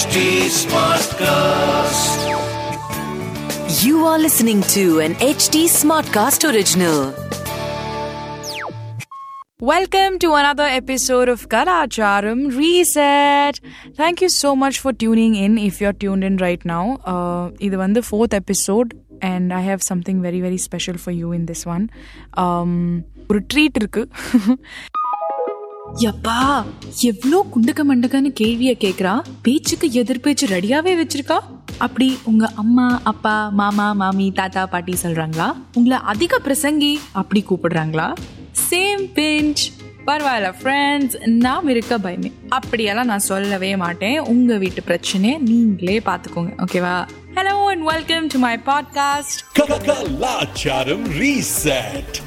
HT Smartcast. You are listening to an HT Smartcast original. Welcome to another episode of Kalacharam Reset. Thank you so much for tuning in if you're tuned in right now. Uh, இது வந்து fourth episode and I have something very very special for you in this one. Um, ஒரு treat இருக்கு யப்பா எவ்வளோ குண்டக்க மண்டக்கன்னு கேள்விய கேக்குறா? பேச்சுக்கு எதிர்பேச்சு ரெடியாவே வச்சிருக்கா? அப்படி உங்க அம்மா அப்பா மாமா மாமி தாத்தா பாட்டி சொல்றாங்களா? உங்களை அதிக பிரசங்கி அப்படி கூப்பிடுறாங்களா? சேம் பிஞ்ச் பரவாயில்ல ஃப்ரெண்ட்ஸ் நாம் இருக்க பயமே. அப்படியெல்லாம் நான் சொல்லவே மாட்டேன். உங்க வீட்டு பிரச்சனையை நீங்களே பார்த்துக்கோங்க ஓகேவா hello and welcome to my podcast Kalacharam Reset.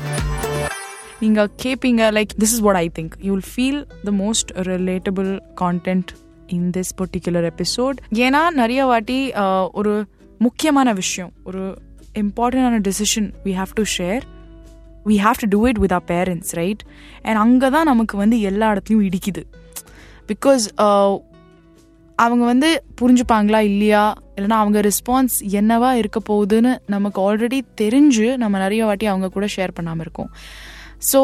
நீங்கள் கேட்பீங்க like this is what I think you will feel the most relatable content in this particular episode ஏன்னா நிறைய வாட்டி ஒரு முக்கியமான விஷயம் ஒரு இம்பார்ட்டண்டான decision we have to share we have to do it with our parents right and அங்கே தான் நமக்கு வந்து எல்லா இடத்துலையும் இடிக்குது. பிகாஸ் அவங்க வந்து புரிஞ்சுப்பாங்களா இல்லையா? இல்லைன்னா அவங்க ரெஸ்பான்ஸ் என்னவா இருக்க போகுதுன்னு நமக்கு ஆல்ரெடி தெரிஞ்சு நம்ம நிறைய வாட்டி அவங்க கூட ஷேர் பண்ணாமல் இருக்கோம். So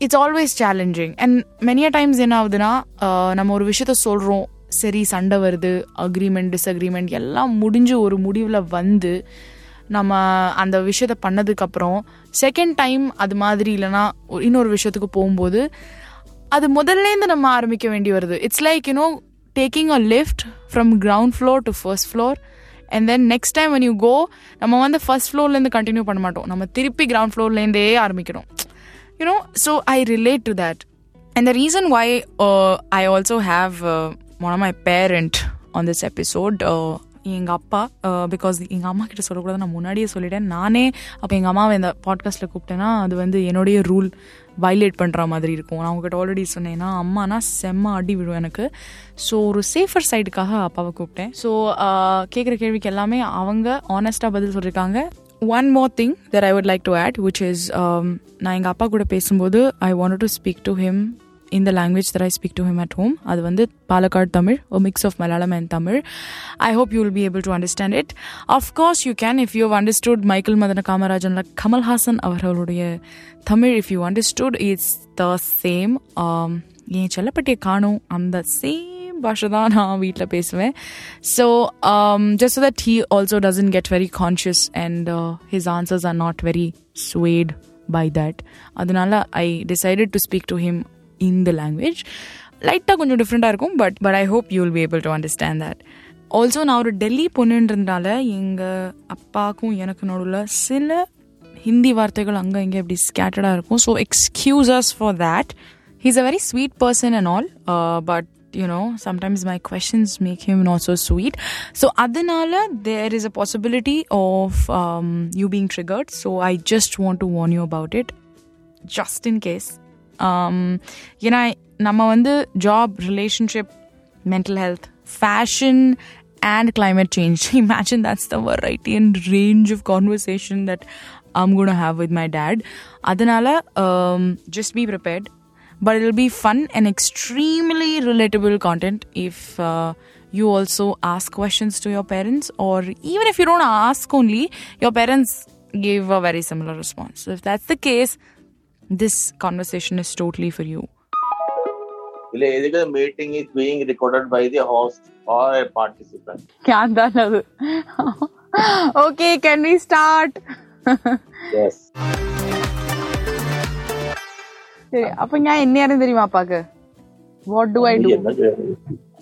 it's always challenging and many times என்ன ஆகுதுன்னா uh, நம்ம ஒரு விஷயத்த சொல்கிறோம் சரி சண்டை வருது அக்ரிமெண்ட் டிஸ்அக்ரிமெண்ட் எல்லாம் முடிஞ்சு ஒரு முடிவில் வந்து நம்ம அந்த விஷயத்த பண்ணதுக்கப்புறம் செகண்ட் டைம் அது மாதிரி இல்லைன்னா ஒரு- இன்னொரு விஷயத்துக்கு போகும்போது அது முதல்லேருந்து நம்ம ஆரம்பிக்க வேண்டி வருது. It's like you know taking a lift from ground floor to first floor and then next time when you go நம்ம வந்து ஃபர்ஸ்ட் ஃப்ளோர்லேருந்து கண்டினியூ பண்ண மாட்டோம் நம்ம திருப்பி கிரவுண்ட் ஃப்ளோர்லேருந்தே ஆரம்பிக்கிறோம் you know so I relate to that and the reason why I also have one of my parent on this episode எங்கள் அப்பா பிகாஸ் எங்கள் அம்மா கிட்ட சொல்லக்கூடாது நான் முன்னாடியே சொல்லிட்டேன். நானே அப்போ எங்கள் அம்மாவை இந்த பாட்காஸ்ட்டில் கூப்பிட்டேன்னா அது வந்து என்னுடைய ரூல் வயலேட் பண்ணுற மாதிரி இருக்கும். நான் உங்ககிட்ட ஆல்ரெடி சொன்னேன்னா அம்மானா செம்ம அடி விடும் எனக்கு. ஸோ ஒரு சேஃபர் சைடுக்காக அப்பாவை கூப்பிட்டேன். ஸோ கேட்குற கேள்விக்கு எல்லாமே அவங்க ஆனஸ்டாக பதில் சொல்லியிருக்காங்க one more thing that I would like to add which is நான் எங்கள் அப்பா கூட பேசும்போது I want to speak to him in the language that I speak to him at home. அது வந்து Palakkad Tamil a mix of Malayalam and Tamil. I hope you will be able to understand it. Of course you can if you have understood Michael Madana Kamarajan like Kamal Hassan அவர்களுடைய Tamil if you understood it's the same. Um, என் செல்லப்பட்டியை காணும் அந்த same பாஷை தான் நான் வீட்டில் பேசுவேன் so just so that he also doesn't get very conscious and his answers are not very swayed by that அதனால I decided to speak to him in the language லைட்டாக கொஞ்சம் டிஃப்ரெண்ட்டாக இருக்கும் but but I hope you will be able to understand that also நான் ஒரு டெல்லி பொண்ணுன்றதுனால எங்கள் அப்பாவுக்கும் எனக்கு நடுவில் சில ஹிந்தி வார்த்தைகள் அங்கே இங்கே இப்படி ஸ்கேட்டடாக இருக்கும் so excuses for that he's a very sweet person and all but you know sometimes my questions make him not so sweet so adanala there is a possibility of um, you being triggered so i just want to warn you about it just in case um, ஏன்னா நம்ம வந்து job relationship mental health fashion and climate change. Imagine that's the variety and range of conversation that I'm going to have with my dad. Adanala, um, just be prepared. But it'll be fun and extremely relatable content if uh, you also ask questions to your parents, or even if you don't ask only, your parents give a very similar response. So if that's the case, this conversation is totally for you. The meeting is being recorded by the host or a participant. okay, can we start? yes. ശരി അപ്പൊ ഞാൻ എന്നെയാരും തരുമാ അപ്പാക്ക് what do I do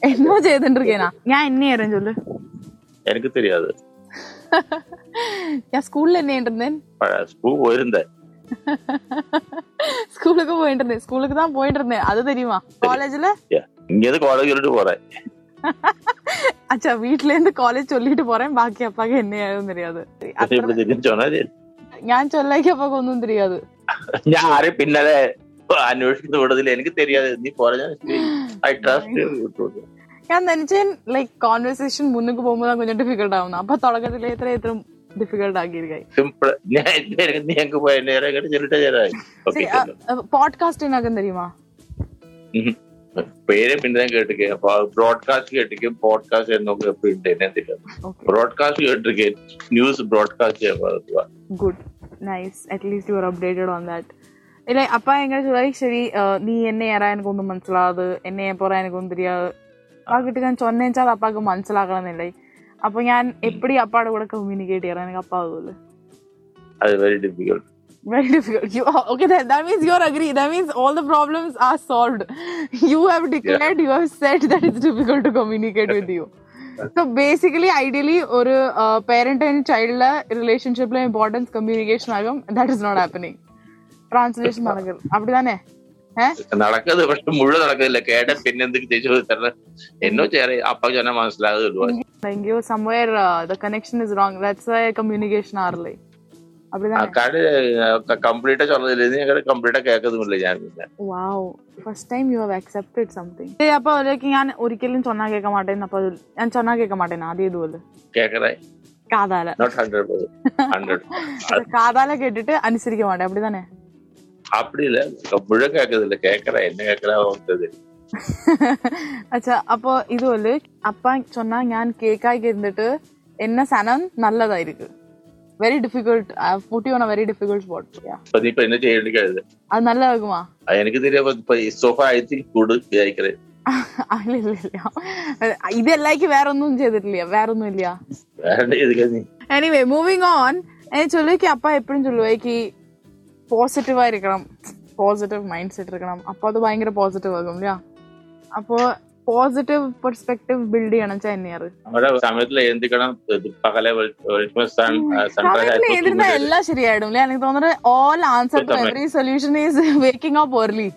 എന്നോ ചെയ്തിട്ടിരിക്കേനാ ഞാൻ എന്നെയാരും ചൊല്ലു എനിക്ക് തരാത് ഞാൻ സ്കൂളിൽ എന്നെയുണ്ടെന്നേ സ്കൂൾ പോയിരുന്നേ. ஸ்கூலுக்கு போயிட்டு இருந்தேன் ஸ்கூலுக்கு தான் போயிட்டு இருந்தேன் அது தெரியுமா காலேஜ்ல Yeah. இங்க இருந்து காலேஜ் சொல்லிட்டு போறேன் அச்சா வீட்ல இருந்து காலேஜ் சொல்லிட்டு போறேன் பாக்கி அப்பாக்கு என்ன ஆகும் தெரியாது പക്ഷെ ഇവിടെ തിരിച്ചു சொன்னது ഞാൻ ചൊല്ലാക്കി അപ്പാക്ക് ഒന്നും தெரியாது ഞാൻ ആരെ പിന്നാലെ അന്വേഷിക്കുന്ന കൂട്ടത്തിൽ എനിക്ക് தெரியாது നീ പറഞ്ഞ ഐ ട്രസ്റ്റ് ഞാൻ നനച്ചേൻ ലൈക് കോൺവെർസേഷൻ മുന്നുക്ക് പോകുമ്പോൾ கொஞ்சம் டிஃபிகல்ட் ஆகும் அப்ப தொடக்கத்துல எத்தனை எத்தனை டிஃபிகல்ட் ஆகியிருக்காய் சிம்பிள் எனக்கு நீ எங்க போய் நேரம் கிட்ட சொல்லிட்டே ஓகே பாட்காஸ்ட் என்னாகும் தெரியுமா പേര് പിന്നെ கேட்டிருக்கேன் அப்போ ப்ராட்காஸ்ட் கேட்டிருக்கேன் பாட்காஸ்ட் என்னவங்க எப்படி என்ன தெரியாது Okay. ப்ராட்காஸ்ட் கேட்டிருக்கேன் news broadcast good nice at least you are updated on that ഇല്ല അപ്പ എങ്ങനെ சொல்லுவாரு ശരി നീ എന്നെ ഏറാ എനിക്കൊന്നും മനസ്സിലാത് എന്നെ പോറാ എനിക്കൊന്നും தெரியாது അപ്പാക്കിട്ട് ഞാൻ ചൊന്നേച്ചാൽ അപ്പാക്ക് മനസ്സിലാക്കണമെന്നില്ലേ അപ്പൊ ഞാൻ എപ്പടി അപ്പാടെ കൂടെ കമ്മ്യൂണിക്കേറ്റ് ചെയ്യാൻ എനിക്ക് അപ്പാകൂല്ലേ அது very difficult Very difficult. You okay? That, that means you're agree. That means all the problems are solved. You have declared, you have said that it's difficult to communicate with you. So basically, ideally, ഒരു parent and child റിലേഷൻഷിപ്പിലെ importance communication ആകും that is not happening translation നടക്കും அப்படிதானே ഏഹ് നടക്കത് പക്ഷെ മുഴുവൻ നടക്കില്ല കേട്ട പിന്നെ എന്നോ ചേരെ അപ്പ ചെന്ന മനസ്സിലാകുള്ളൂ. അയ്യോ the connection that's why communication ഞാൻ wow first time you have accepted അപ്പൊ ഞാൻ ഒരിക്കലും ചൊന്നാ കേൾക്കാൻ മാട്ടേന്ന്. ഞാൻ ചൊന്നാ കേൾക്കാൻ മാട്ടേന്ന് ആദ്യം ഇതുപോലെ. കാതാല. കാതാല കേട്ടിട്ട് അനുസരിക്കാൻ മാട്ടേ. അപ്പടി തന്നെ அப்படி இல்ல முழு கேக்குறது இல்ல கேக்குறா என்ன கேக்குறாவும் தெரியும் അച്ഛാ അപ്പൊ ഇതുപോലെ അപ്പ ചൊന്നാ ഞാൻ കേക്കാക്കി ഇരുന്നിട്ട് എന്ന സാധനം നല്ലതായിരിക്കും. Very difficult putting on a very difficult spot അത് നല്ലതാകുമാ എനിക്ക് ഇതല്ലാക്കി വേറൊന്നും ചെയ്തിട്ടില്ല. വേറൊന്നും ഇല്ല എനിവേ മൂവിങ് ഓൺ ചൊല്ലുവെക്ക് അപ്പ എപ്പോഴും ചൊല്ലുവേക്ക് പോസിറ്റീവായിരിക്കണം പോസിറ്റീവ് മൈൻഡ് സെറ്റ് ഇരിക്കണം അപ്പോൾ അത് ഭയങ്കര പോസിറ്റീവ് ആകും ഇല്ല അപ്പോൾ പോസിറ്റീവ് പെർസ്പെക്ടീവ് ബിൽഡ് ചെയ്യണം ചെന്നൈയർ എഴുതിരുന്ന എല്ലാം ശരിയായിടും എനിക്ക് തോന്നുന്നത് all answer to every solution is waking up early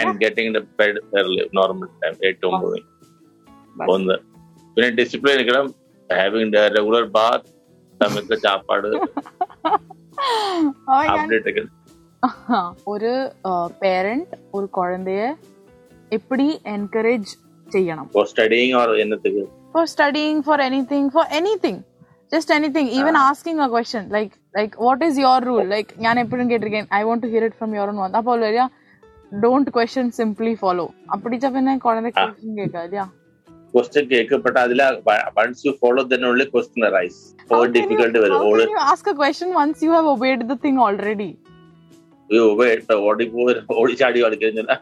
and getting the bed early normal time ഏറ്റവും ഒന്ന്. പിന്നെ ഡിസിപ്ലിൻ എടുക്കണം. ഹാവിംഗ് ദ റെഗുലർ ബാത്ത് സമയത്ത് ചാപ്പാട്. അപ്ഡേറ്റ് എടുക്കണം. ഒരു പേരന്റ് ഒരു കുഴന്തയെ എപ്പി എൻകറേജ് ചെയ്യണം? For studying for studying for anything for anything just anything even asking a question like like what is your rule like ഞാൻ എപ്പോഴും കേട്ടിരിക്കേൻ I want to hear it from your own വന്ന് don't question simply follow അപ്പിടിച്ച പിന്നെ കുഴന്ത question കേൾക്കുക അല്ല question അതില once you follow തന്നെ ഉള്ളി ക്വസ്റ്റൻ റൈസ് ഫോർ ഡിഫിക്കൽട്ട് വരും. Ask a question once you have obeyed the thing already thing already ഓടിപ്പോ ഓടിച്ചാടി കളിക്കുന്ന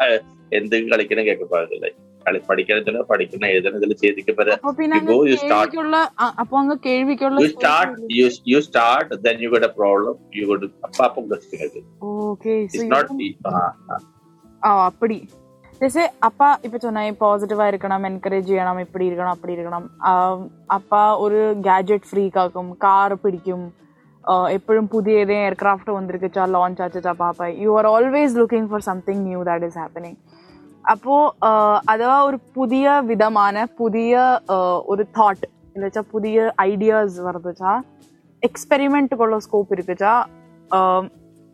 എന്ത് കളിക്കണം കേൾക്കപ്പാടില്ല കളി പഠിക്കണത്തില്ല പഠിക്കണ എഴുതണതിൽ ചെയ്തിക്കപ്പോ അപ്പൊ പിന്നെ You go, അങ്ങ് you start. കേൾവിക്കുള്ള അ- അപ്പൊ അങ്ങ് കേൾവിക്കുള്ള you start you you start then you get a problem you go to അപ്പൊ അപ്പൊ ക്വസ്റ്റ്യൻ ഓക്കെ it's not ആ அப்படி ஜெசே அப்பா இப்ப சொன்னேன் பாசிட்டிவா இருக்கணும் என்கரேஜ் ചെയ്യണം இப்படி இருக்கணும் அப்படி இருக்கணும் ஆம், அப்பா ஒரு கேஜெட் ஃப்ரீக் ஆக்கும் கார் പിടിക്കും എപ്പോഴും പുതിയ ഏതേ എയർക്രാഫ്റ്റ് വന്നിരിക്കാ ലോഞ്ച് ആച്ചാ പാപ്പ you are always looking for something new that is happening അപ്പോൾ അഥവാ ഒരു പുതിയ വിധമാണ് പുതിയ ഒരു തോട്ട് എന്ന് വെച്ചാൽ പുതിയ ഐഡിയാസ് വർദ്ധിച്ചാ എക്സ്പെരിമെൻറ്റുക്കുള്ള സ്കോപ്പ് ഇരിക്കാ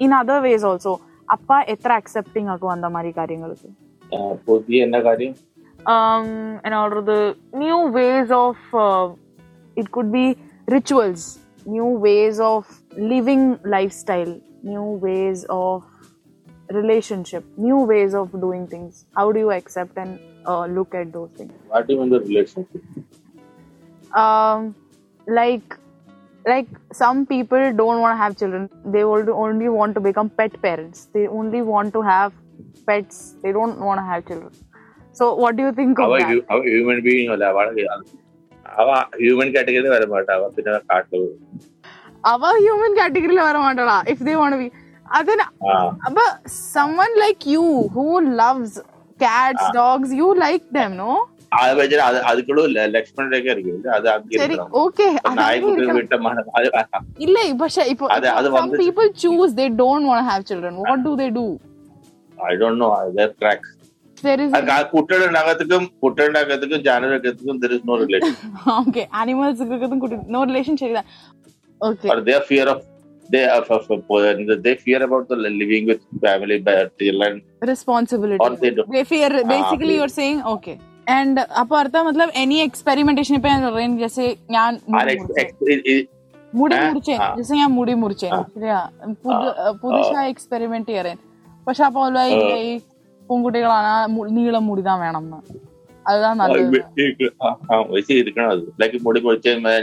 ഇൻ അതർ വേസ് ഓൾസോ അപ്പ എത്ര അക്സെപ്റ്റിംഗ് ആക്കും അന്ത മാതിരി കാര്യങ്ങൾക്ക് പുതിയ എന്നാ കാര്യം എന്നാ new ways of it could be rituals new ways of living lifestyle, new ways of relationship, new ways of doing things. How do you accept and uh, look at those things? What do you mean the relationship? Um, like, like some people don't want to have children. They only want to become pet parents. They only want to have pets. They don't want to have children. So, what do you think of how that? You, how human being, അവ human കാറ്റഗറിയിൽ വരാൻ പാട്ടെ അവ പിന്നെ കാട്ടു അവ human കാറ്റഗറിയിൽ വരാൻ വേണ്ടടാ ഇഫ് ദേ വോണ്ട് ബി അതിന് അപ്പൊ someone like you you like them no? അത് വെച്ചാൽ അത് അതുക്കളും ഇല്ല അത് ശരി ഓക്കെ പക്ഷെ ഇപ്പൊ don't want to have children. What do they do? I don't know track there is. Kuttadanagatagam, Kuttadanagatagam, Janavagatam, there is no relation. okay, animals, no relation. Okay. Or their fear of they of, of, of, they fear about the living with family children responsibility or they, don't. they fear basically ah, you're saying okay and apart मतलब any experimentation पे रहें जैसे यान മുടി മുറിച്ചേ just ഞാൻ മുടി മുറിച്ചേ ശരിയാ പുതുശായ experiment ചെയ്യാൻ പക്ഷെ അപ്പോൾ ഈ പൂങ്കുട്ടികളാണ് ആ നീളം മുടി വേണം എന്ന് അതാ. ലൈക്ക്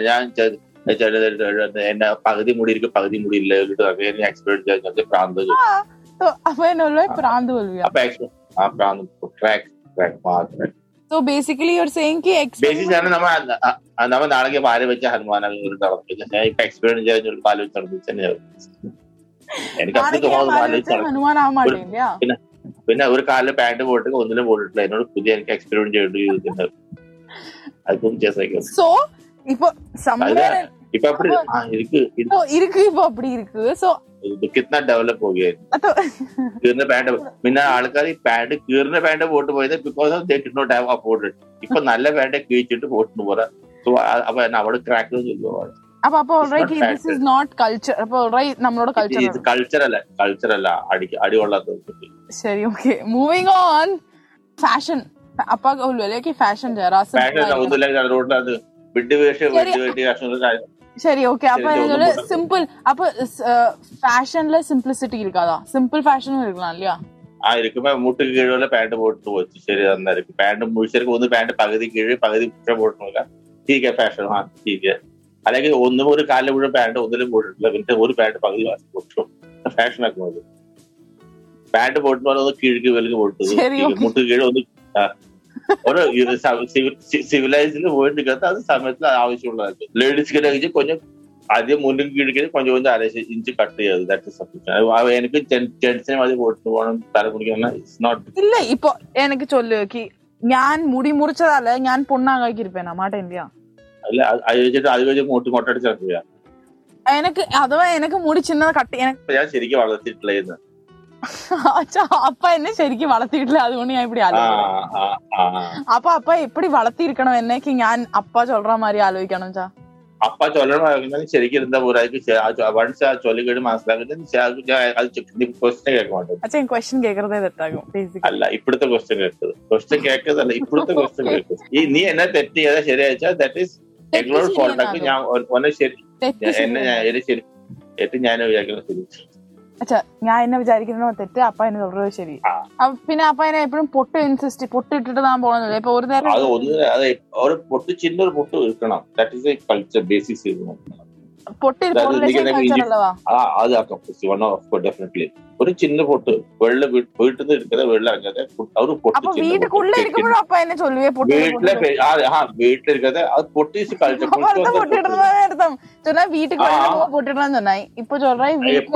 ഞാൻ എന്നെ പകുതി മുടി ഇരിക്കും പകുതി മുടി ഇല്ല എക്സ്പീരിയൻസ് പ്രാന്ത് നമ്മ നമ്മ നാളെ വെച്ച ഞാൻ എക്സ്പീരിയൻസ് പിന്നെ ഒരു കാലിൽ പാന്റ് പോയിട്ട് ഒന്നിലും പോയിട്ടില്ല എന്നോട് പുതിയ എനിക്ക് എക്സ്പെരിമെന്റ് ചെയ്യേണ്ടി ചെയ്തിട്ടുണ്ട്. അതും സോ ഇപ്പൊ ഇപ്പൊ അപ്പടി ഇരിക്ക് ഇപ്പൊ അപ്പടി ഇരിക്ക്? സോ കിतना ഡെവലപ്പ് हो गया കീറിന്റെ പാന്റ് പിന്നെ ആൾക്കാർ ഈ പാന്റ് കീറിന്റെ pant pot because they did not have afford ഇപ്പൊ നല്ല പാന്റ് കീഴിച്ചിട്ട് പോട്ടിന് പോരാ. സോ അപ്പൊ അവിടെ ക്രാക്ക് ചൊല്ലുവാണ് അപ്പൊ അപ്പൊ alright this is not culture അപ്പൊ ഓൾറൈറ്റ് നമ്മളോട് കൾച്ചർ കൾച്ചർ അല്ല കൾച്ചർ അല്ല. അടി അടി കൊള്ളാത്ത ശരി ഓക്കെ മൂവിങ് ഓൺ ഫാഷൻ അപ്പൊ ലൊലയ്ക്ക് ഫാഷൻ ശരി. ഓക്കെ അപ്പൊ ഇതൊരു സിമ്പിൾ അപ്പൊ ഫാഷനിൽ സിംപ്ലിസിറ്റി ഇരിക്കാതാ. സിമ്പിൾ ഫാഷനും ഇരിക്കണം ഇല്ലയാ ആ ഇരിക്കുമ്പോ മുട്ട് കീഴുള്ള പാന്റ് പോട്ട് പോച്ചു ശരി നന്നായിരിക്കും പാന്റ് മുഴിച്ചേർക്ക് ഒന്ന് പാന്റ് പകുതി കീഴ് പകുതി മുട്ട പോട്ടില്ല ടീക്ക് ഫാഷൻ ആ ടീക്ക് അല്ലെങ്കിൽ ഒന്നും ഒരു കാലിൽ മുഴുവൻ പാന്റ് ഒന്നിലും പോട്ടിട്ടില്ല പിന്നെ ഒരു പാന്റ് പകുതി വാശി പൊട്ടും. ഫാഷനൊക്കെ മതി. പാന്റ് പോട്ടുമ്പോൾ ഒന്ന് കീഴ്ക്ക് വിലക്ക് പോട്ടത് മുട്ട് കീഴ് ഒന്ന് ഒരു സിവിലൈസിൽ പോയിട്ട് നിൽക്കാത്ത അത് സമയത്തിൽ ആവശ്യമുള്ളതായിരുന്നു ലേഡീസ്ക്ക് കഴിച്ച് കൊഞ്ഞ് ആദ്യം മുന്നിൽ കീഴിക്കൽ കൊഞ്ച് കൊഞ്ച് അര ഇഞ്ച് കട്ട് ചെയ്തത് ദാറ്റ് എനിക്ക് ജെന്റ്സിനെ മതി പോട്ട് പോകണം തല കുടിക്കണം ഇറ്റ്സ് നോട്ട് ഇല്ല ഇപ്പൊ എനിക്ക് ചൊല്ലുക്കി ഞാൻ മുടി മുറിച്ചതല്ല ഞാൻ പൊണ്ണാകാക്കിരിപ്പേനാ മാട്ടേ ഇന്ത്യ അല്ല അത് അത് വെച്ച് മൂട്ട് എനിക്ക് അഥവാ എനിക്ക് മുടി ചിന്നത് കട്ട് ഞാൻ ശരിക്കും വളർത്തിയിട്ടില്ലായിരുന്നു അപ്പ എന്നെ ശരിക്കും വളർത്തിയിട്ടില്ല. അതുകൊണ്ട് ഞാൻ ഇപ്പൊ അപ്പൊ അപ്പ എപ്പടി വളർത്തിയിരിക്കണം? എന്നേക്ക് ഞാൻ അപ്പ ചൊല്ലറ മാതിരി ആലോചിക്കണം ചാ അപ്പ ചൊല്ലണം ശരിക്കും എന്താ പോരായിരിക്കും വൺസ് ക്വസ്റ്റ്യൻ കേൾക്കാൻ അല്ല ഇപ്പോഴത്തെ ക്വസ്റ്റ്യൻ കേൾക്കുന്നത് ക്വസ്റ്റ്യൻ കേൾക്കുന്നതല്ല ഇപ്പോഴത്തെ ക്വസ്റ്റ്യൻ കേൾക്കുന്നത് ഈ നീ എന്നെ തെറ്റ് ചെയ്താൽ ശരിയാച്ചാൽ ദാറ്റ് ഈസ് എഗ്ലോഡ് ഫോൾട്ടാക്കി ഞാൻ എന്നെ ശരി തെറ്റ് ഞാൻ വിചാരിക്കുന്നത് ശരി അച്ഛാ ഞാൻ എന്നെ വിചാരിക്കുന്നോ തെറ്റ് അപ്പ എന്നെ തുടരുക ശരി. പിന്നെ അപ്പ എന്നെ എപ്പോഴും പൊട്ട് ഇൻസിസ്റ്റ് പൊട്ടിട്ടിട്ട് താൻ പോകുന്നത് ഇപ്പൊ ഒരു നേരം അത് ഒരു പൊട്ട് ചിന്ന പൊട്ട് ദാറ്റ് കൾച്ചർ ബേസിസ് പൊട്ടി അത് വൺ ഓഫ് ഒരു ചിന്ന പൊട്ട് വെള്ള വീട്ടിൽ നിന്ന് എടുക്കുന്ന വെള്ളം അങ്ങനെ അവർ പൊട്ട് വീട്ടിലെ ആ ആ അത് പൊട്ടിച്ച്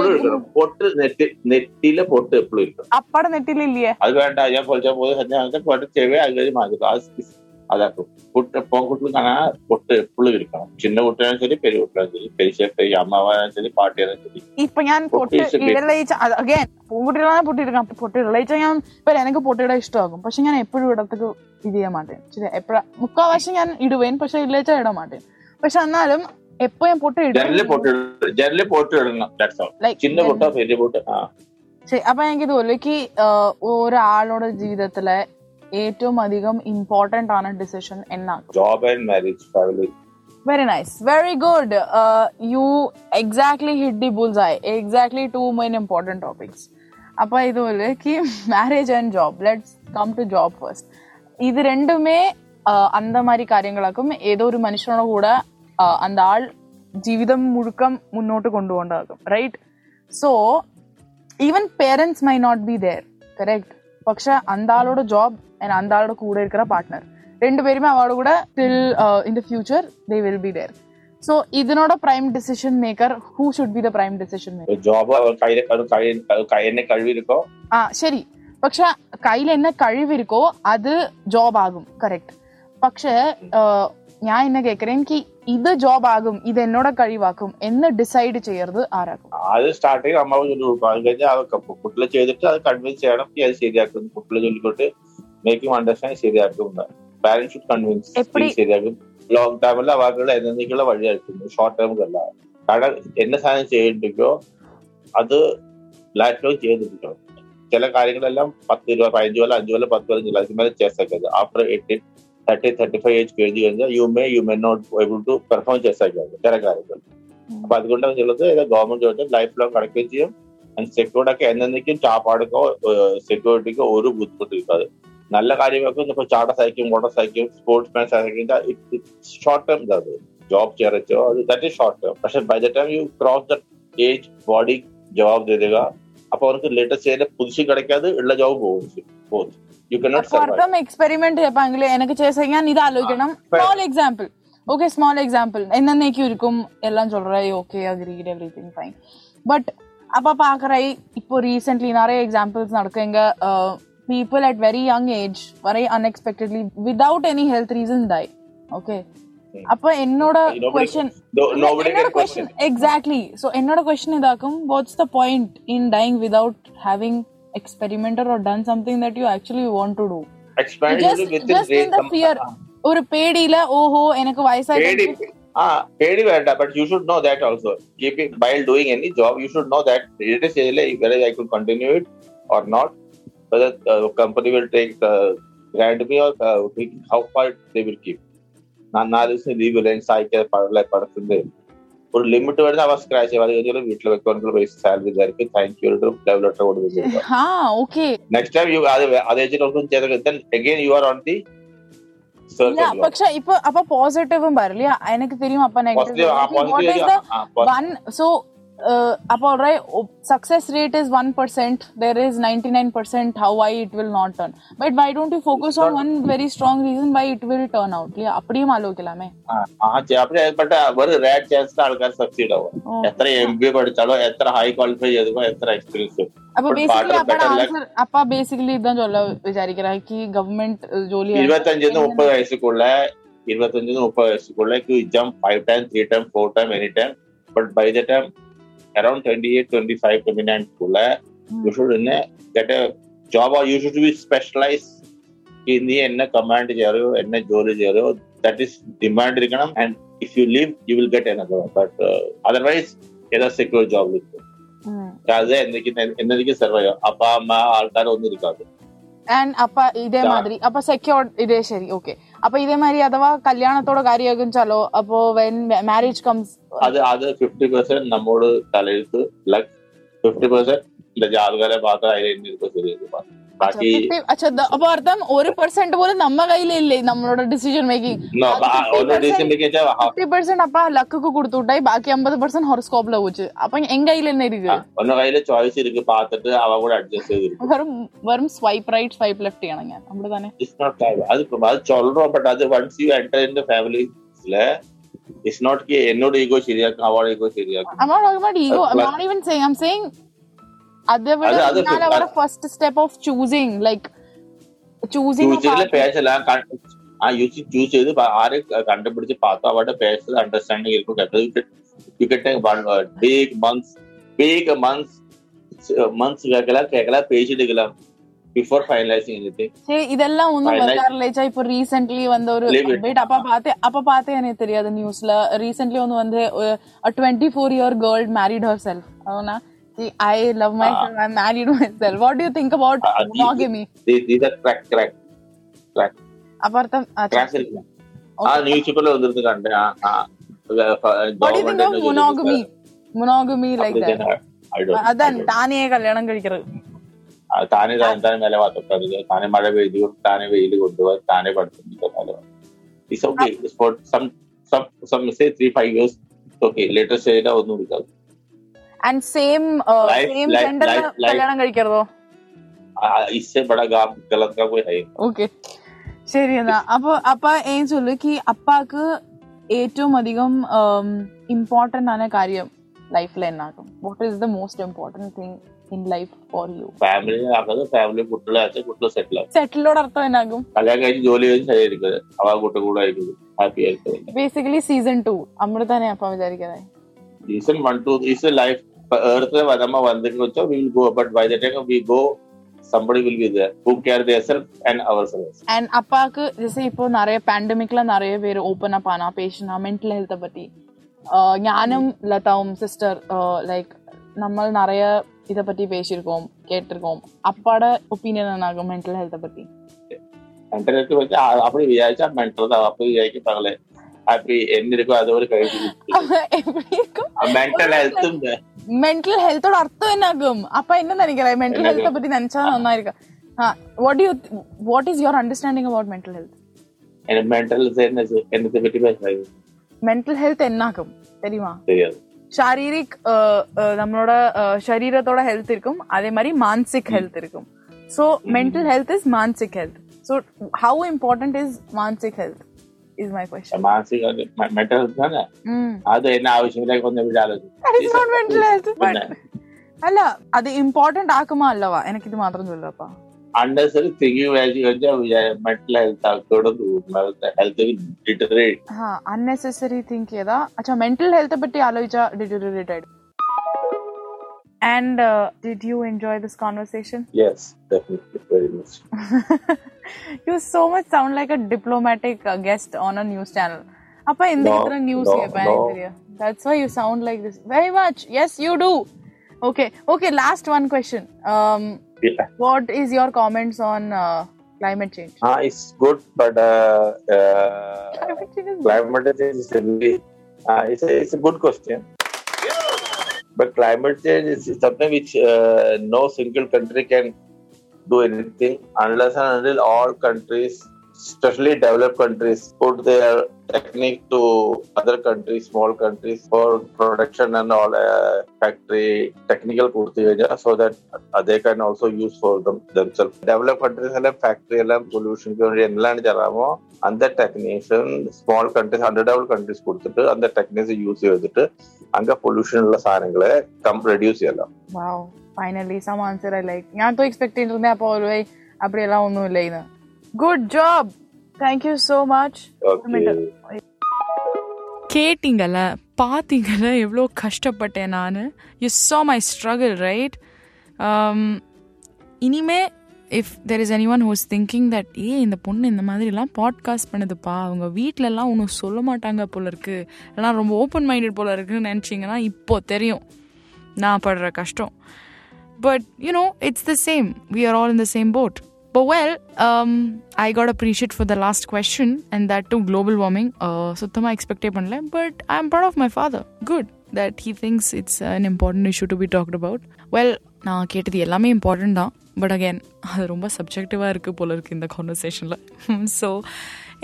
എടുക്കണം പൊട്ട് നെറ്റി നെറ്റിയിലെ പൊട്ട് എപ്പോഴും ഇരിക്കും അപ്പടെ നെറ്റിലില്ലേ? അത് വേണ്ട ഞാൻ പൊളിച്ചാൽ ചെവി അത് കഴിഞ്ഞ് മാറ്റും അതാക്കും. കുട്ടി പൊൺകുട്ടികൾ കാണാൻ പൊട്ട് എപ്പോഴും ഇരിക്കണം. ചിന്ന കുട്ടിയാലും ശരി പെരു കുട്ടിയാലും ശരി പെരിശ പെരിയ അമ്മാവാനും ശരി പാട്ടിയാലും ശരി. ഇപ്പൊ ഞാൻ അഗൈൻ പൂങ്കുട്ടികളാണ് പൊട്ടിയെടുക്കാം പൊട്ടി ഇളയിച്ചാൽ ഞാൻ ഇപ്പൊ എനിക്ക് പൊട്ടിയുടെ ഇഷ്ടമാകും. പക്ഷെ ഞാൻ എപ്പോഴും ഇടത്തേക്ക് ഇത് ചെയ്യാൻ മാട്ടേൻ ശരി എപ്പോഴാ മുക്കാവശ്യം ഞാൻ ഇടുവേൻ പക്ഷെ ഇടലയിച്ച ഇടാൻ മാട്ടേൻ പക്ഷെ എന്നാലും എപ്പോ ഞാൻ പൊട്ടി ജനലിൽ പൊട്ട് ഇടണം ചിന്ന പൊട്ടോ പെരിയ പൊട്ട് ശരി അപ്പൊ എനിക്ക് തോന്നുന്നു ഒരാളുടെ ജീവിതത്തിലെ ഏറ്റവും അധികം ഇമ്പോർട്ടന്റ് ആണ് ഡിസിഷൻ എന്നാണ് job and very nice very good you exactly hit the bulls ആയി exactly to main important topics അപ്പൊ ഇതുപോലെ കി marriage and job let's come to job first ഇത് രണ്ടുമേ അന്തമാതിരി കാര്യങ്ങളാക്കും. ഏതോ ഒരു മനുഷ്യനോട് കൂടെ അന്ത ആൾ ജീവിതം മുഴുക്കം മുന്നോട്ട് കൊണ്ടുപോകേണ്ടതാക്കും. Right so even parents may not be there correct പക്ഷെ അന്താളോട് ജോബ് ആൻഡ് അന്താളോട് കൂടെ ഇരിക്കുന്ന പാർട്ട്ണർ രണ്ടുപേരുമേ അവളോട് കൂടെ till in the future they will be there so ഇതിനോട് prime decision maker who should be the prime decision maker job ആ ശരി. പക്ഷെ കയ്യിൽ എന്നെ കഴിവിരിക്കോ അത് ജോബ് ആകും. കറക്റ്റ് പക്ഷേ uh, ഞാൻ എന്നെ കേക്കറേ എനിക്ക് ഇത് ജോബ് ആകും ഇത് എന്നോട് കഴിവാക്കും എന്ന് ഡിസൈഡ് ചെയ്യരുത് ആരാക്കും. അത് ചെയ്ത് അമ്മാവ് ജോലി കൊടുക്കും അത് കഴിഞ്ഞാൽ അതൊക്കെ കുട്ടികളെ ചെയ്തിട്ട് അത് കൺവിൻസ് ചെയ്യണം അത് ശരിയാക്കും. കുട്ടികളെ ചൊല്ലിക്കൊണ്ട് മേക്കിംഗ് അണ്ടർസ്റ്റാൻഡ് ശരിയാക്കും പാരന്റ് ഷുഡ് കൺവിൻസ് ശരിയാക്കും. ലോങ് ടേമിൽ അവർക്കുള്ള എന്തെങ്കിലും എന്നേക്കുള്ള വഴിയായിരിക്കും ഷോർട്ട് ടേമിലല്ല കാരണം എന്നെ സാധനം ചെയ്യണ്ടോ അത് ലൈഫ് ലോങ് ചെയ്തിരിക്കണം. ചില കാര്യങ്ങളെല്ലാം പത്ത് രൂപ പതിനഞ്ച് കൊല്ലം അഞ്ചു കൊല്ലം പത്ത് കൊല്ലം അതിന് മേലെ ചേർത്തേക്കത് after eighteen thirty thirty five age కి age you may you may not able to perform చేసాగాదు జరగాలి అప్పుడు അതുകൊണ്ടാണ് ചിലത് ഏതാ ഗവൺമെന്റ് ചോദിച്ചാൽ ലൈഫ് ലോങ് അടക്കുകയും ചെയ്യും സെക്യൂർഡ് ഒക്കെ എന്നേക്കും ചാപ്പാടുക്കോ സെക്യൂരിറ്റിക്കോ ഒരു ബുദ്ധിമുട്ട് കിട്ടാതെ നല്ല കാര്യമൊക്കെ ഇപ്പൊ ചാട്ടസ് ആയിരിക്കും വോട്ടസ് ആയിരിക്കും സ്പോർട്സ് മാൻസ് ആയിരിക്കും ഷോർട്ട് ടേം അത് ജോബ് ചേരച്ചോ അത് ദാറ്റ് ഈസ് ഷോർട്ട് ടേം പക്ഷെ by the time you cross the age body ജവാബ് തരിക അപ്പൊ അവർക്ക് ലേറ്റസ്റ്റ് പുതുശി കിടക്കാതെ ഉള്ള ജോബ് പോകും പോകുന്നു യു കനോട്ട് അപ്പൊ സർവൈവ് അർത്ഥം എക്സ്പെരിമെന്റ് ചെയ്യപ്പെങ്കിൽ എനിക്ക് చేసే ഞാൻ ഇത് ആലോചിക്കണം small example okay small example என்னென்னைக்கும் இருக்கும் எல்லாம் சொல்றாய் okay agreed everything fine but அப்ப பாக்குறாய் இப்போ ரீசென்ட்லி நிறைய எக்ஸாம்பிள்ஸ் நடக்கும் எங்க people at very young age வரை unexpectedly without any health reason die okay அப்ப என்னோட Nobody- கொஸ்டின் no- nobody என்னோட can கொஸ்டின் எக்ஸாக்ட்லி சோ என்னோட question இதாக்கும் what's the experimented or done something that you actually want to do. Expand just, just in the fear. ஒரு பேடியில ஓஹோ எனக்கு வயசாகி பேடி வேண்டாம் but you should know that also keep it while doing any job you should know that it is ஏல whether I could continue it or not whether company will take grant me or how far they will keep நான் நாலு வருஷம் leave இல்லை சாய்க்க படல படத்துலேருந்து ഒരു limit വരുന്ന അവ സ്ക്രാച്ച് അത് കഴിഞ്ഞാൽ വീട്ടിൽ വെക്കാനുള്ള പൈസ സാലറി ഇതായിരിക്കും താങ്ക് യു ലവ് ലെറ്റർ കൊടുക്കുന്നത് ഹാ ഓക്കെ നെക്സ്റ്റ് ടൈം യു അത് അത് വെച്ചിട്ടൊന്നും ചെയ്ത again you are on the ഇല്ല പക്ഷെ ഇപ്പൊ അപ്പൊ പോസിറ്റീവും വരില്ല എനിക്ക് തിരിയും അപ്പൊ പോസിറ്റീവ് ആ negative positive one so uh, right, success rate is 1%, there is 99% how why it will not turn. But why don't you focus on one very strong reason why it will turn out? అప్పుడే మాలోకిలామే but ഒരു rare chance ആൾക്കാർ succeed ആവും എത്ര M B പഠിച്ചാലോ എത്ര high qualify ചെയ്തോ എത്ര experience അപ്പൊ ബേസിക്കലി അപ്പടെ ആൻസർ അപ്പ ബേസിക്കലി ഇതാണ് ചൊല്ല വിചാരിക്കുന്നത് കി ഗവൺമെന്റ് ജോലി ഇരുപത്തഞ്ചിന്ന് മുപ്പത് വയസ്സുക്കുള്ള ഇരുപത്തഞ്ചിന്ന് മുപ്പത് വയസ്സുക്കുള്ള exam five time three time four time any time but by the time twenty eight twenty five twenty nine കുള്ള you should ഇന്നെ get a job you should be specialise നീ എന്നെ കമാൻഡ് ചെയ്യോ എന്നെ ജോലി ചെയ്യോ ദാറ്റ് ഈസ് ഡിമാൻഡ് ഇരിക്കണം and if you leave you will get another but otherwise ഏതാ secure job അത് എന്നേക്ക് എന്നേക്ക് സർവൈവ് അപ്പ അമ്മ ആൾക്കാരൊന്നും ഇരിക്കാതെ ആൻഡ് അപ്പ ഇതേ മാതിരി അപ്പൊ സെക്യൂർ ഇതേ ശരി ഓക്കെ അപ്പൊ ഇതേമാതിരി അഥവാ കല്യാണത്തോടെ കാര്യമാകും ചാലോ അപ്പോ വെൻ മാരേജ് കംസ് അത് അത് ഫിഫ്റ്റി പെർസെന്റ് നമ്മോട് തലേഴ്സ് ലക്ക് ഫിഫ്റ്റി പെർസെന്റ് ജാതകരെ മാത്രം അതിൽ ബാക്കി അച്ഛാ ദ- അപ്പൊ അർത്ഥം ഒരു പെർസെന്റ് പോലും നമ്മ കയ്യിലില്ലേ നമ്മളോട് ഡിസിഷൻ മേക്കിംഗ് no, ba- ഒരു ഡിസിഷൻ വെച്ചാൽ ഫിഫ്റ്റി പെർസെന്റ് അപ്പ ലക്ക് കൊടുത്തുട്ടായി ബാക്കി അമ്പത് പെർസെന്റ് ഹൊറസ്കോപ്പിൽ വെച്ച് അപ്പൊ എൻ കയ്യിൽ തന്നെ ഇരിക്കും ഒന്ന് കയ്യില് ചോയ്സ് ഇരിക്കും പാത്തിട്ട് അവ കൂടെ അഡ്ജസ്റ്റ് ചെയ്തിരിക്കും വെറും വെറും സ്വൈപ്പ് റൈറ്റ് സ്വൈപ്പ് ലെഫ്റ്റ് ചെയ്യണം ഞാൻ അവിടെ തന്നെ ഇറ്റ്സ് നോട്ട് അത് അത് ചൊല്ലുറോം ബട്ട് അത് once you enter in the ഫാമിലിയിലെ ഇറ്റ്സ് നോട്ട് എന്നോട് ഈഗോ ശരിയാക്കും അവളെ ഈഗോ ശരിയാക്കും I'm not talking about ego. I'm Plus- not even saying. I'm saying അതേപോലെ അത് അത് ഞാൻ അവരുടെ first step of choosing like choosing ഫ്യൂച്ചറിലെ പേഴ്സെല്ലാം ആ യൂസ് ചൂസ് ചെയ്ത് പ- ആരെ കണ്ടുപിടിച്ച് പാത്തോ അവരുടെ പേഴ്സണൽ അണ്ടർസ്റ്റാൻഡിങ് ഇരിക്കും you get one big months big months months കേൾക്കല കേൾക്കല page എടുക്കല before finalising anything இதெல்லாம் ஒன்றும் I like- வரல இப்போ ரீசென்ட்லி வந்து ஒரு Leave it. update அப்ப பார்த்தேன் அப்ப பார்த்தேன் எனக்கு தெரியாது நியூஸ்ல ரீசென்ட்லி ஒன்று வந்து twenty four year girl married herself அவனா See, I love myself. Uh, I'm married to myself. What do you think about uh, monogamy? These, these are crack, crack, crack. അപ്പുറത്തും ആ ന്യൂസ് പേപ്പറിൽ വന്നിരുന്നു കണ്ടേ മുനോഗമി മുനോഗമി ലൈക്ക് അതാണ് താനേ കല്യാണം കഴിക്കരുത് താനെ താൻ നിലവാത്തത് താനെ മഴ പെയ്തു താനെ വെയിൽ കൊണ്ടുപോകാൻ താനെ പഠിച്ചിട്ടുണ്ട് ഓക്കെ ലേറ്റസ്റ്റ് ഒന്നും എടുക്കാതെ. ആൻഡ് സെയിം സെയിം ജെൻഡർ കല്യാണം കഴിക്കരുതോ ഓക്കെ ശരി എന്നാ. അപ്പൊ അപ്പ ഏൻ ചൊല്ലു കി അപ്പാക്ക് ഏറ്റവും അധികം ഇമ്പോർട്ടന്റ് ആണ് കാര്യം ലൈഫിൽ എന്നാക്കും? What is the most important thing in life for you family family കുട്ടികളെ സെറ്റിൽ സെറ്റിലോട് അർത്ഥം എന്നാകും കല്യാണം കഴിഞ്ഞ് ജോലി കഴിഞ്ഞ് ഹാപ്പി ബേസിക്കലി സീസൺ ടു അമൃതനെ അപ്പം വിചാരിക്കുന്നത് season one two is life earthworm anama one thing also we will go. But by the time we go somebody will be there who care their self and our self and அப்பாக்கு ஜெஸ் இப்போ நிறைய பாண்டமிக்ல நிறைய பேர் open up ஆனா பேசினா mental ஹெல்த்தை பத்தி. ஞானம் லதாவும் சிஸ்டர் லைக் நம்ம நிறைய இதை பத்தி பேசியிருக்கோம் கேட்டிருக்கோம். அப்பாட ஒப்பீனியன் என்னாகும் மென்டல் ஹெல்த்தை பத்தி? மென்டல் ஹெல்த் பத்தி அப்படி விசாரிச்சா மென்டல் தான். அப்படி விசாரிக்க பார்க்கல அப்படி என்ன இருக்கோ அது ஒரு கழிவு மென்டல் ஹெல்த்தும் മെന്റൽ ഹെൽത്തോട് അർത്ഥം എന്നാകും അപ്പൊ என்ன நினைக்கிறேன் മെന്റൽ ഹെൽത്തെ പറ്റി നനച്ചാൽ നന്നായിരിക്കും what you what is your understanding about mental health mental என்னத்தை பற்றி பேசுறாங்க മെന്റൽ ഹെൽത്ത് എന്നാകും தெரியுமா தெரியாது ஷாரீரிக் அஹ், அஹ், நம்மளோட அஹ், சரீரத்தோட ஹெல்த் இருக்கும் அதே மாதிரி மானசிக் ஹெல்த் இருக்கும் so mental health is மானசிக் health so how important is is my question. മാനസിക മെന്റൽ ഹെൽത്ത് തന്നെ അത് എന്നെ ആവശ്യമില്ലായി ഒന്ന് വിടാലോചിക്കും അല്ല അത് ഇമ്പോർട്ടന്റ് ആക്കുമോ അല്ലവാ. എനിക്കിത് മാത്രം ചൊല്ലപ്പാ അണ്ടേഴ്സറി തിങ്കിങ് മെന്റൽ ഹെൽത്ത് ആക്കോടെ ഹെൽത്ത് ഡിറ്ററേറ്റ് അൺനെസസറി തിങ്ക് ചെയ്താ അച്ഛാ മെന്റൽ ഹെൽത്തെ പറ്റി ആലോചിച്ചാ ഡിറ്ററേറ്റ് ആയിട്ട്. And uh, did you enjoy this conversation? Yes definitely very much you so much sound like a diplomatic uh, guest on a news channel. Appa എന്തിന് No, ഇത്ര news no, കേൾപ്പാൻ no. എനിക്കറിയാ. That's why you sound like this. Very much. Yes, you do. Okay. Okay. Last one question. Um, what is your comments on uh, climate change? Ah, it's good, but uh, uh, Climate change is climate change is a very, uh, it's, a, it's a good question. But climate change is something which uh, no single country can do anything unless and until all countries, especially developed countries, put their technique to other countries, small countries for production and all uh, factory technical kurti so that they can also use for them, themselves. Developed countries have factory എല്ലാം സൊല്യൂഷൻക്ക് വേണ്ടി എന്താണ് ചെറാമോ அந்த technician small countries underdevelop countries കൊടുത്തിട്ട് അന്ത technician use ചെയ്തിട്ട് അങ്ങ pollution ഉള്ള സാധനങ്ങളെ കം റെഡ്യൂസ് ചെയ്യലാം ഫൈനലി സം ആൻസർ ലൈക്ക് ഞാൻ തോ എക്സ്പെക്ട് ചെയ്തിരുന്നേ അപ്പോൾ ഒരു വൈ അപ്പടിയെല്ലാം ഒന്നുമില്ല ഇന്ന് good job thank you so much கேட்டிங்கல்ல பார்த்தீங்கல்ல எவ்வளோ கஷ்டப்பட்டேன் நான். You saw my struggle right இனிமே if there is anyone who's thinking that a இந்த பொண்ணு இந்த மாதிரிலாம் பாட்காஸ்ட் பண்ணுதுப்பா. அவங்க வீட்டிலலாம் ஒன்றும் சொல்ல மாட்டாங்க போல இருக்கு. எல்லாம் ரொம்ப ஓப்பன் மைண்டட் போல இருக்குன்னு நினச்சிங்கன்னா இப்போ தெரியும். நான் படுற கஷ்டம். But you know it's the same we are all in the same boat but well um, i got appreciated for the last question and that too global warming uh, சுத்தமா எக்ஸ்பெக்டே பண்ணல but i'm proud of my father good that he thinks it's an important issue to be talked about well நான் கேட்டது எல்லாமே important தான் but again அது ரொம்ப சப்ஜெக்டிவாக இருக்குது போல இருக்குது இந்த கான்வர்சேஷனில் ஸோ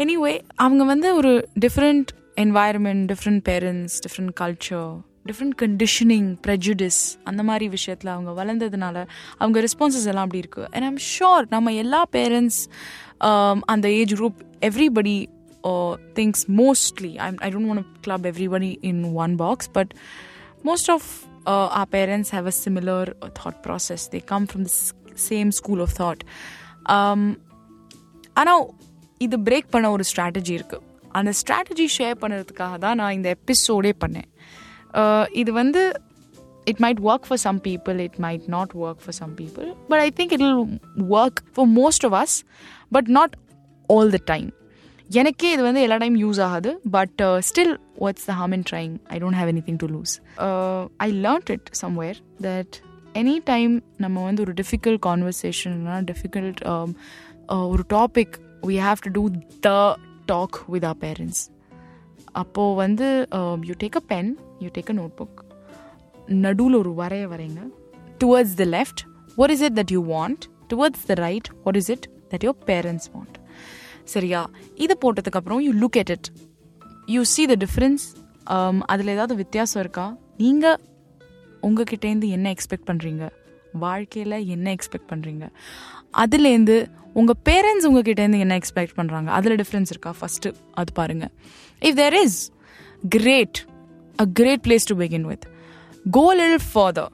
எனிவே அவங்க வந்து ஒரு different environment different parents different culture different conditioning prejudice அந்த மாதிரி விஷயத்தில் அவங்க வளர்ந்ததுனால அவங்க ரெஸ்பான்சஸ் எல்லாம் அப்படி இருக்கு. அண்ட் ஐம் ஷோர் நம்ம எல்லா பேரண்ட்ஸ் um, அந்த age group everybody things mostly I I don't want club everybody in one box but most of our parents have a similar thought process they come from the same school of thought ஆனால் இது break பண்ண ஒரு strategy இருக்குது அந்த strategy share பண்ணுறதுக்காக தான் நான் இந்த எபிசோடே பண்ணேன். இது வந்து it might work for some people it might not work for some people but I think it will work for most of us but not all the time எனக்கே இது வந்து எல்லா டைம் யூஸ் ஆகாது but still what's the harm in trying I don't have anything to lose I learnt it somewhere that any time நம்ம வந்து ஒரு difficult கான்வர்சேஷன்னா difficult ஒரு topic we have to do the talk with our parents அப்போது வந்து you take a pen you take a notebook நடுவில் ஒரு வரைய வரைங்க. Towards the left what is it that you want towards the right what is it that your parents want சரியா? இதை போட்டதுக்கப்புறம் you look at it you see the difference அதில் ஏதாவது வித்தியாசம் இருக்கா? நீங்கள் உங்ககிட்டேருந்து என்ன எக்ஸ்பெக்ட் பண்ணுறீங்க வாழ்க்கையில் என்ன எக்ஸ்பெக்ட் பண்ணுறீங்க அதுலேருந்து உங்கள் பேரண்ட்ஸ் உங்ககிட்டேருந்து என்ன எக்ஸ்பெக்ட் பண்ணுறாங்க அதில் டிஃப்ரென்ஸ் இருக்கா? ஃபஸ்ட்டு அது பாருங்கள் if there is great a great place to begin with go லில் further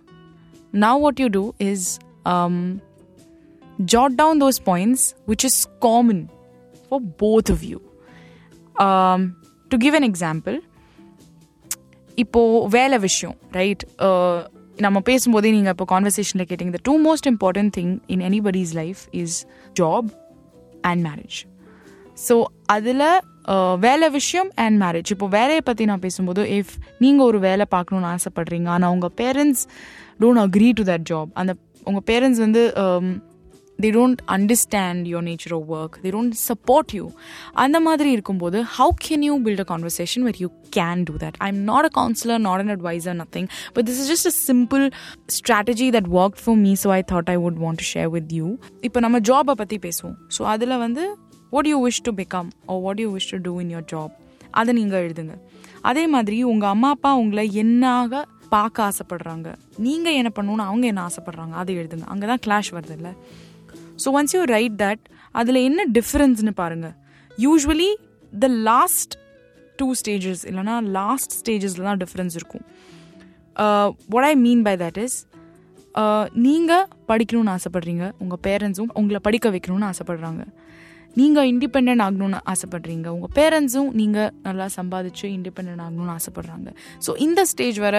now what you do is um, jot down those points which is common for both of you um, to give an example இப்போ வேலை விஷயம் right நம்ம பேசும்போதே நீங்கள் இப்போ கான்வர்சேஷனில் கேட்டிங்க the two most important thing in anybody's life is job and marriage so அதில் வேலை விஷயம் அண்ட் மேரேஜ் இப்போ வேலையை பற்றி நான் பேசும்போது இஃப் நீங்கள் ஒரு வேலை பார்க்கணுன்னு ஆசைப்பட்றீங்க ஆனால் உங்கள் parents don't agree to that job அந்த உங்கள் பேரண்ட்ஸ் வந்து they don't understand your nature of work they don't support you அந்த மாதிரி இருக்கும்போது how can you build a conversation where you can do that I am not a counsellor not an advisor nothing but this is just a simple strategy that work for me so I thought I would want to share with you இப்போ நம்ம ஜாபை பற்றி பேசுவோம். So அதில் வந்து what you wish to become or what you wish to do in your job அதை நீங்கள் எழுதுங்க. அதே மாதிரி உங்கள் அம்மா அப்பா உங்களை என்னாக பார்க்க ஆசைப்படுறாங்க? நீங்கள் என்ன பண்ணணும்னு அவங்க என்ன ஆசைப்படுறாங்க? அதை எழுதுங்க. அங்கே தான் கிளாஷ் வருது இல்லை so once you write that அதில் என்ன டிஃப்ரென்ஸ்னு பாருங்க. Usually the last two stages இல்லைனா லாஸ்ட் ஸ்டேஜஸில் தான் டிஃப்ரென்ஸ் இருக்கும். What I mean by that is நீங்கள் படிக்கணும்னு ஆசைப்பட்றீங்க உங்கள் பேரண்ட்ஸும் உங்களை படிக்க வைக்கணும்னு ஆசைப்பட்றாங்க. நீங்கள் இண்டிபெண்ட் ஆகணும்னு ஆசைப்படுறீங்க. உங்கள் பேரண்ட்ஸும் நீங்கள் நல்லா சம்பாதிச்சு இண்டிபெண்ட் ஆகணும்னு ஆசைப்படுறாங்க. ஸோ இந்த ஸ்டேஜ் வர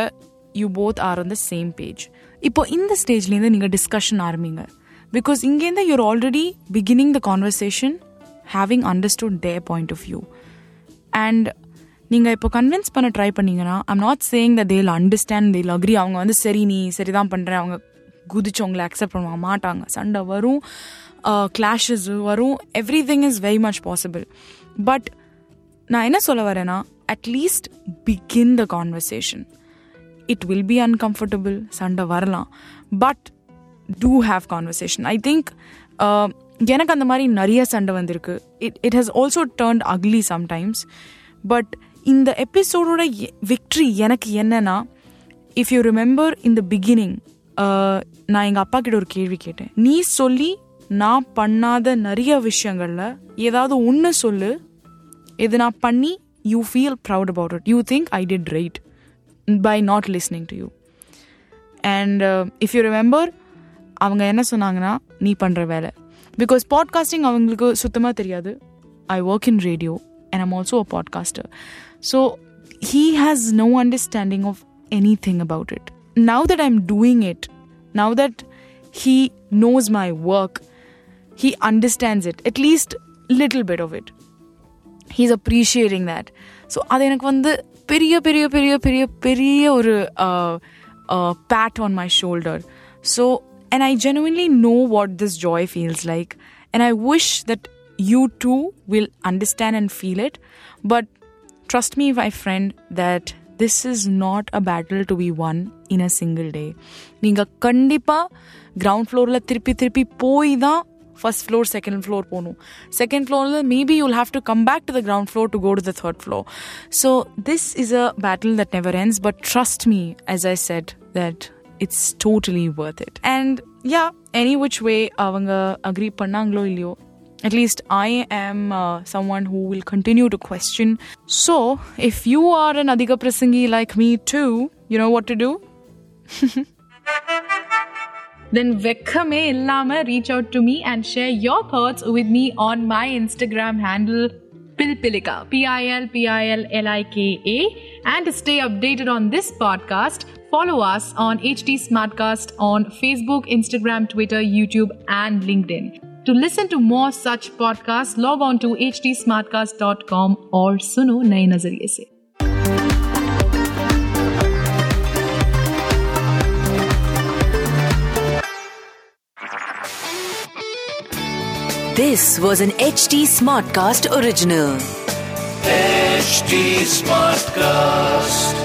you both are on the same page இப்போ இந்த ஸ்டேஜ்லேருந்து நீங்கள் டிஸ்கஷன் ஆரம்பிங்க. பிகாஸ் இங்கேருந்து you're already beginning the conversation having understood their point of view and நீங்கள் இப்போ கன்வின்ஸ் பண்ண ட்ரை பண்ணீங்கன்னா ஐம் நாட் சேயிங் த தேல் அண்டர்ஸ்டாண்ட் தேல் அக்ரி அவங்க வந்து சரி நீ சரி தான் பண்ணுறேன் அவங்க குதிச்சவங்களை அக்செப்ட் பண்ணுவாங்க. மாட்டாங்க. சண்டை வரும். கிளாஷஸ் வரும். Everything is very much possible but நான் என்ன சொல்ல வரேன்னா at least begin the conversation it will be uncomfortable சண்டை வரலாம். But to have conversation I think எனக்கு அந்த மாதிரி நிறைய சண்டை வந்திருக்கு. It it has also turned ugly sometimes but இந்த எபிசோடோட விக்ட்ரி எனக்கு என்னன்னா if you remember in the beginning நான் எங்கள் அப்பா கிட்ட ஒரு கேள்வி கேட்டேன். நீ சொல்லி நான் பண்ணாத நிறைய விஷயங்களில் ஏதாவது ஒன்று சொல்லு. இது நான் பண்ணி you feel proud about it you think I did right by not listening to you and if you remember அவங்க என்ன சொன்னாங்கன்னா நீ பண்ணுற வேலை. பிகாஸ் பாட்காஸ்டிங் அவங்களுக்கு சுத்தமாக தெரியாது. I work in radio and I'm also a podcaster so he has no understanding of anything about it now that I am doing it now that he knows my work he understands it at least little bit of it he's appreciating that so அது எனக்கு வந்து பெரிய பெரிய பெரிய பெரிய பெரிய ஒரு pat on my shoulder so and I genuinely know what this joy feels like and I wish that you too will understand and feel it but trust me my friend that this is not a battle to be won in a single day நீங்கள் கண்டிப்பாக ground ஃப்ளோரில் திருப்பி திருப்பி போய் தான் first floor second floor போகணும் second ஃப்ளோரில் maybe you'll have to come back to the ground floor to go to the third floor so this is a battle that never ends but trust me as I said that it's totally worth it and yeah any which way அவங்க agree பண்ணாங்களோ இல்லையோ at least I am uh, someone who will continue to question. So, if you are an Adhika Prasangi like me too, you know what to do? then Vekkame Illama reach out to me and share your thoughts with me on my Instagram handle Pilpilika, P I L P I L L I K A. And to stay updated on this podcast, follow us on HT Smartcast on Facebook, Instagram, Twitter, YouTube, and LinkedIn. To listen to more such podcasts, log on to htsmartcast.com or suno नए नजरिए से This was an HT Smartcast original. HT Smartcast.